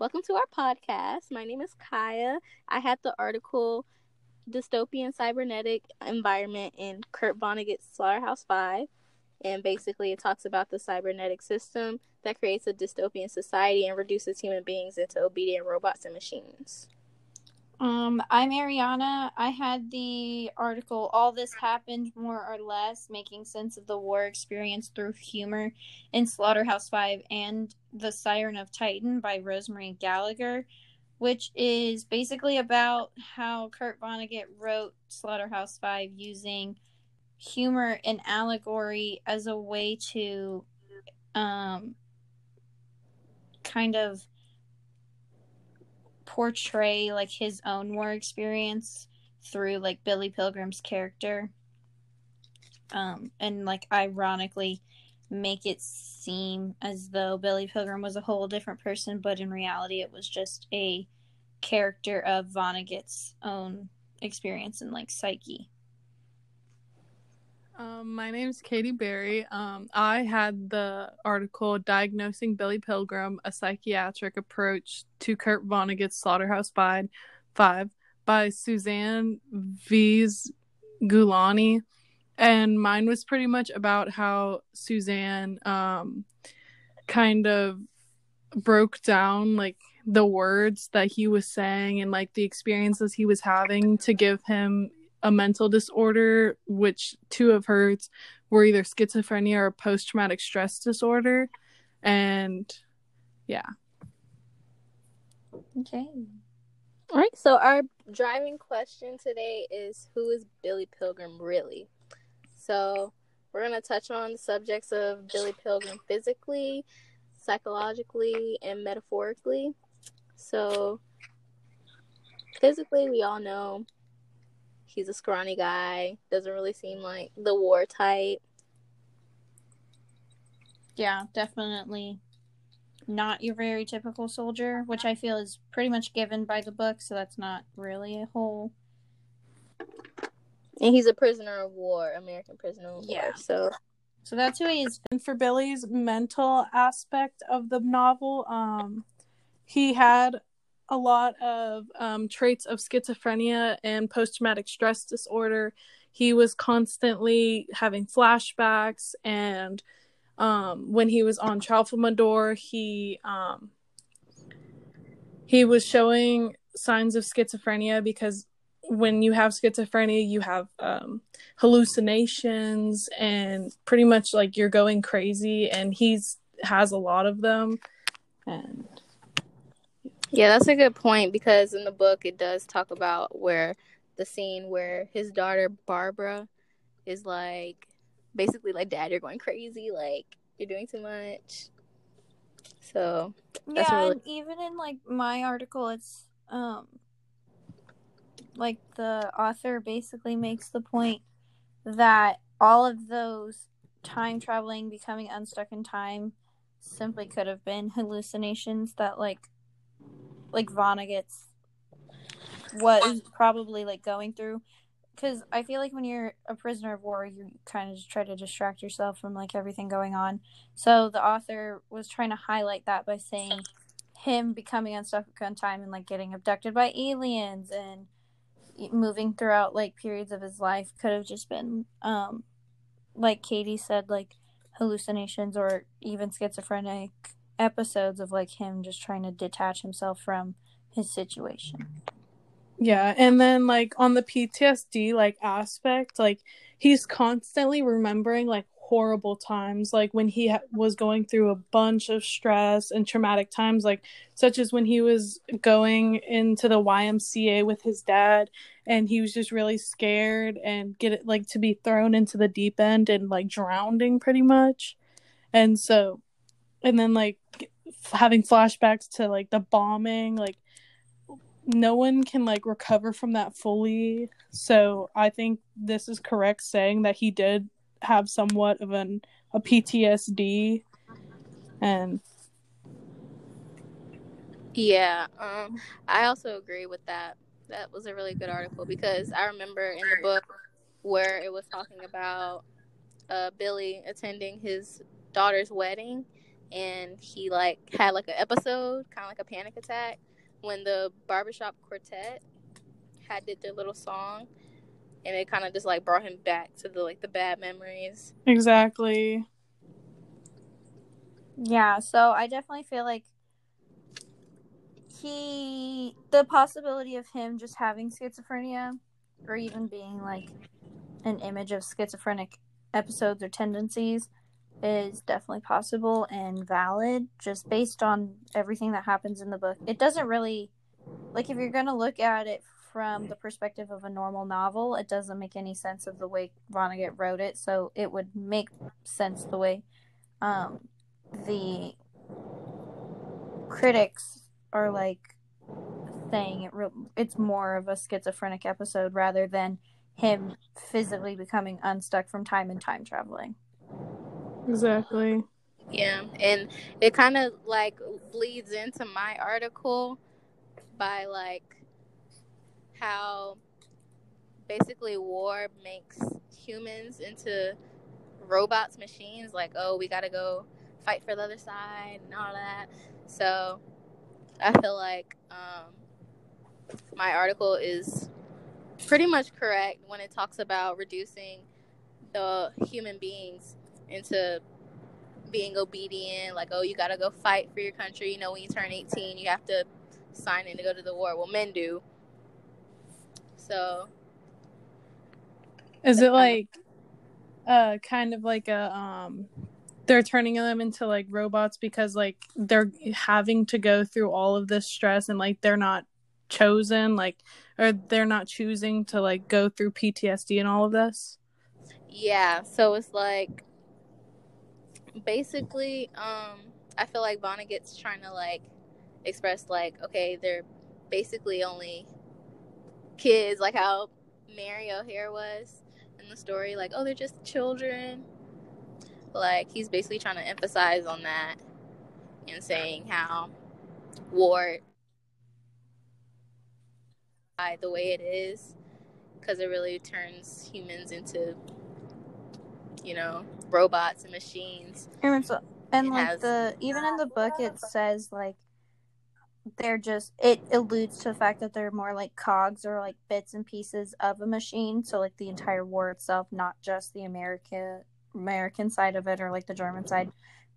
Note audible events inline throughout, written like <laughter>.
Welcome to our podcast. My name is Kaya. I had the article Dystopian Cybernetic Environment in Kurt Vonnegut's Slaughterhouse 5. And basically, it talks about the cybernetic system that creates a dystopian society and reduces human beings into obedient robots and machines. Um, I'm Ariana. I had the article All This Happened More or Less, making sense of the war experience through humor in Slaughterhouse 5 and The Siren of Titan by Rosemary Gallagher, which is basically about how Kurt Vonnegut wrote Slaughterhouse 5 using humor and allegory as a way to um kind of portray like his own war experience through like Billy Pilgrim's character. Um and like ironically make it seem as though Billy Pilgrim was a whole different person, but in reality it was just a character of Vonnegut's own experience and like psyche. Um, my name is Katie Berry. Um, I had the article Diagnosing Billy Pilgrim, a psychiatric approach to Kurt Vonnegut's Slaughterhouse 5, 5 by Suzanne Vies Gulani. And mine was pretty much about how Susanne um, kind of broke down like the words that he was saying and like the experiences he was having to give him a mental disorder, which two of hers were either schizophrenia or post traumatic stress disorder. And yeah. Okay. All right, so our driving question today is Who is Billy Pilgrim really? So we're going to touch on the subjects of Billy Pilgrim physically, psychologically, and metaphorically. So, physically, we all know He's a scrawny guy. Doesn't really seem like the war type. Yeah, definitely not your very typical soldier, which I feel is pretty much given by the book, so that's not really a whole. And he's a prisoner of war, American prisoner of Yeah. war. So So that's who he is. And for Billy's mental aspect of the novel, um, he had a lot of um, traits of schizophrenia and post traumatic stress disorder. He was constantly having flashbacks, and um, when he was on Tralfamadore, he um, he was showing signs of schizophrenia because when you have schizophrenia, you have um, hallucinations and pretty much like you're going crazy, and he's has a lot of them, and yeah, that's a good point because in the book it does talk about where the scene where his daughter Barbara is like basically like dad you're going crazy like you're doing too much. So yeah, really- and even in like my article, it's um like the author basically makes the point that all of those time traveling, becoming unstuck in time, simply could have been hallucinations that like like Vonnegut's what is probably like going through. Because I feel like when you're a prisoner of war, you kind of just try to distract yourself from like everything going on. So the author was trying to highlight that by saying him becoming unstuck in time and like getting abducted by aliens and moving throughout like periods of his life could have just been um like Katie said like hallucinations or even schizophrenic episodes of like him just trying to detach himself from his situation. Yeah, and then like on the PTSD like aspect, like he's constantly remembering like horrible times, like when he ha- was going through a bunch of stress and traumatic times, like such as when he was going into the YMCA with his dad, and he was just really scared and get it like to be thrown into the deep end and like drowning pretty much, and so, and then like having flashbacks to like the bombing, like no one can like recover from that fully. So I think this is correct saying that he did have somewhat of an a PTSD and Yeah, um, I also agree with that. That was a really good article because I remember in the book where it was talking about uh, Billy attending his daughter's wedding, and he like had like an episode, kind of like a panic attack, when the barbershop quartet had did their little song, and it kind of just like brought him back to the like the bad memories. Exactly. Yeah, so I definitely feel like he the possibility of him just having schizophrenia or even being like an image of schizophrenic episodes or tendencies is definitely possible and valid just based on everything that happens in the book. It doesn't really like if you're going to look at it from the perspective of a normal novel, it doesn't make any sense of the way Vonnegut wrote it, so it would make sense the way um the critics are like saying it re- it's more of a schizophrenic episode rather than him physically becoming unstuck from time and time traveling. Exactly. Yeah, and it kind of like bleeds into my article by like how basically war makes humans into robots, machines. Like, oh, we gotta go fight for the other side and all that. So I feel like um, my article is pretty much correct when it talks about reducing the human beings into being obedient. Like, oh, you gotta go fight for your country. You know, when you turn 18, you have to sign in to go to the war. Well, men do. So. Is it like uh kind of like a um they're turning them into like robots because like they're having to go through all of this stress and like they're not chosen like or they're not choosing to like go through PTSD and all of this. Yeah, so it's like basically um I feel like Vonnegut's trying to like express like okay, they're basically only kids like how Mary O'Hare was in the story like oh they're just children. Like he's basically trying to emphasize on that and saying how war by the way it is because it really turns humans into you know robots and machines And, so, and It like has- the even in the book it says like they're just it alludes to the fact that they're more like cogs or like bits and pieces of a machine. So like the entire war itself, not just the America American side of it or like the German side.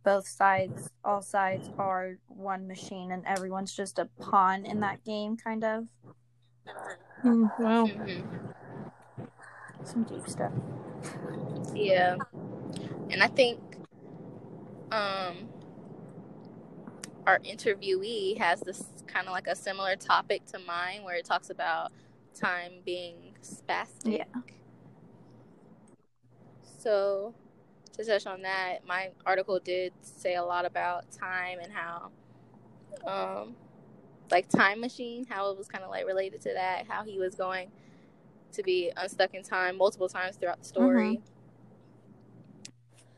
Both sides, all sides are one machine, and everyone's just a pawn in that game, kind of. Hmm, wow. hmm Some deep stuff. Yeah. And I think um our interviewee has this kind of like a similar topic to mine where it talks about time being spastic. Yeah. So to touch on that, my article did say a lot about time and how um like time machine, how it was kind of like related to that, how he was going to be unstuck in time multiple times throughout the story.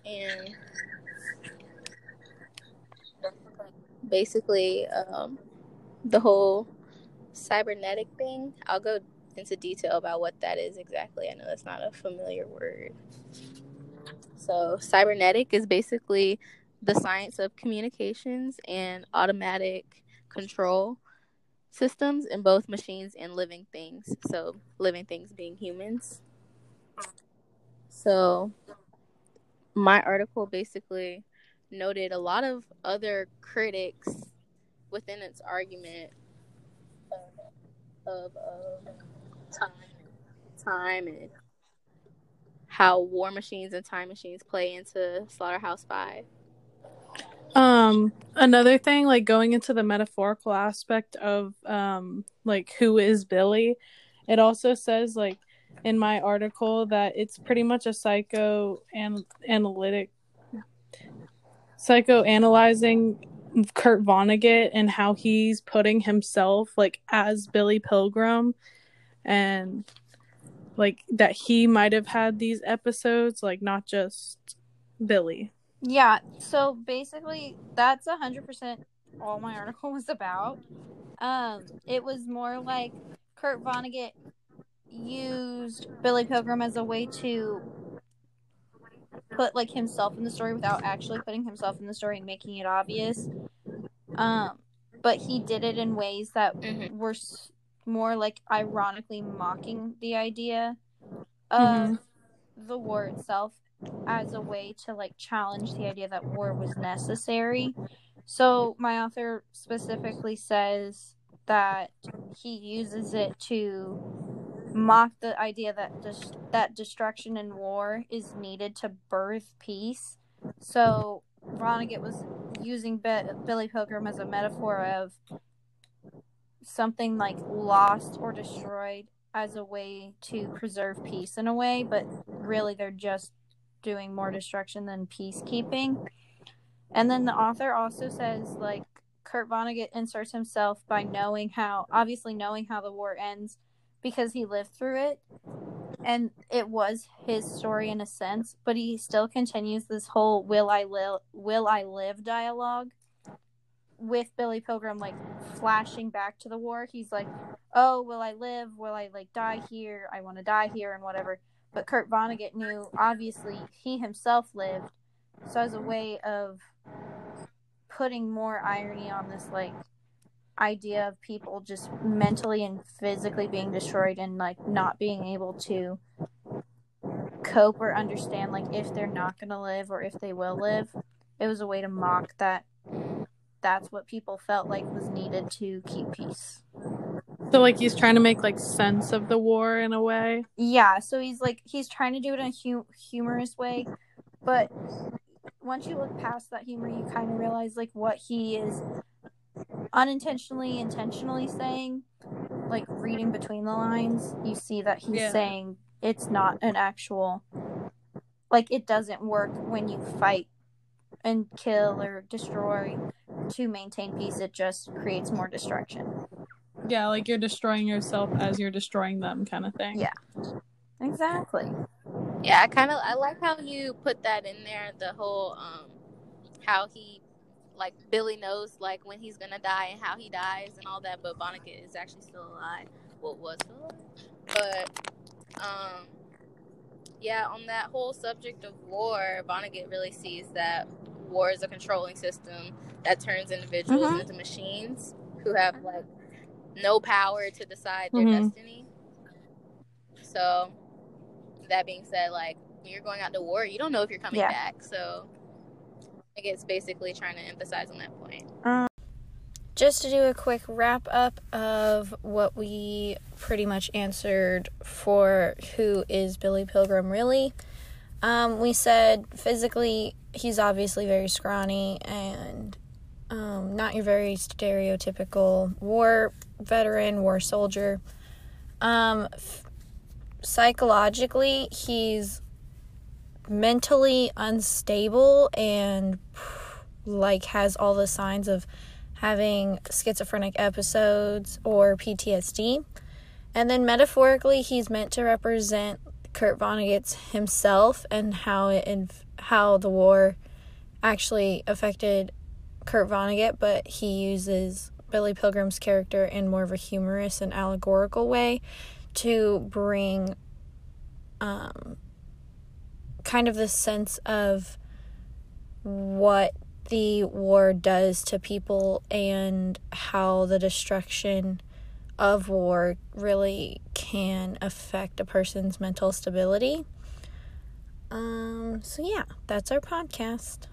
And basically, um, the whole cybernetic thing, I'll go into detail about what that is exactly. I know that's not a familiar word. So, cybernetic is basically the science of communications and automatic control systems in both machines and living things. So, living things being humans. So, my article basically noted a lot of other critics within its argument of, of time, time, and how war machines and time machines play into Slaughterhouse Five. Um, another thing, like going into the metaphorical aspect of um, like who is Billy, it also says like in my article that it's pretty much a psycho and analytic, psychoanalyzing Kurt Vonnegut and how he's putting himself like as Billy Pilgrim, and like that he might have had these episodes, like not just Billy. Yeah, so basically that's a hundred percent all my article <laughs> was about. Um, it was more like Kurt Vonnegut used Billy Pilgrim as a way to put like himself in the story without actually putting himself in the story and making it obvious. Um, but he did it in ways that Mhm. were s- more like ironically mocking the idea of Mhm. the war itself as a way to like challenge the idea that war was necessary. So my author specifically says that he uses it to Mm-hmm. mock the idea that dis- that destruction and war is needed to birth peace. So Vonnegut was using Be- Billy Pilgrim as a metaphor of something like lost or destroyed as a way to preserve peace in a way, but really they're just doing more destruction than peacekeeping. And then the author also says like Kurt Vonnegut inserts himself by knowing how obviously knowing how the war ends because he lived through it and it was his story in a sense, but he still continues this whole will I live will I live dialogue with Billy Pilgrim like flashing back to the war. He's like, "Oh, will I live? Will I like die here? I want to die here and whatever." But Kurt Vonnegut knew obviously he himself lived. So as a way of putting more irony on this like idea of people just mentally and physically being destroyed and like not being able to cope or understand like if they're not going to live or if they will live it was a way to mock that that's what people felt like was needed to keep peace So like he's trying to make like sense of the war in a way. yeah so he's like he's trying to do it in a hu- humorous way but once you look past that humor you kind of realize like what he is unintentionally intentionally saying like reading between the lines you see that he's Yeah. saying it's not an actual like it doesn't work when you fight and kill or destroy to maintain peace it just creates more destruction Yeah, like you're destroying yourself as you're destroying them kind of thing. Yeah. exactly Yeah, I kind of I like how you put that in there. The whole um, how he like Billy knows like when he's gonna die and how he dies and all that, but Vonnegut is actually still alive. Well, was still alive, but um, yeah, on that whole subject of war, Vonnegut really sees that war is a controlling system that turns individuals Mhm. into machines who have like no power to decide their Mhm. destiny. So, that being said, like when you're going out to war, you don't know if you're coming Yeah. back. So, I guess basically trying to emphasize on that point. just to do a quick wrap up of what we pretty much answered for who is Billy Pilgrim really. Um, we said physically he's obviously very scrawny and um, not your very stereotypical war veteran, war soldier. Um, f- psychologically, he's mentally unstable and like has all the signs of having schizophrenic episodes or PTSD. And then metaphorically, he's meant to represent Kurt Vonnegut's himself and how it how the war actually affected Kurt Vonnegut, but he uses Billy Pilgrim's character in more of a humorous and allegorical way to bring um, kind of the sense of what the war does to people and how the destruction of war really can affect a person's mental stability. Um, so, yeah, that's our podcast.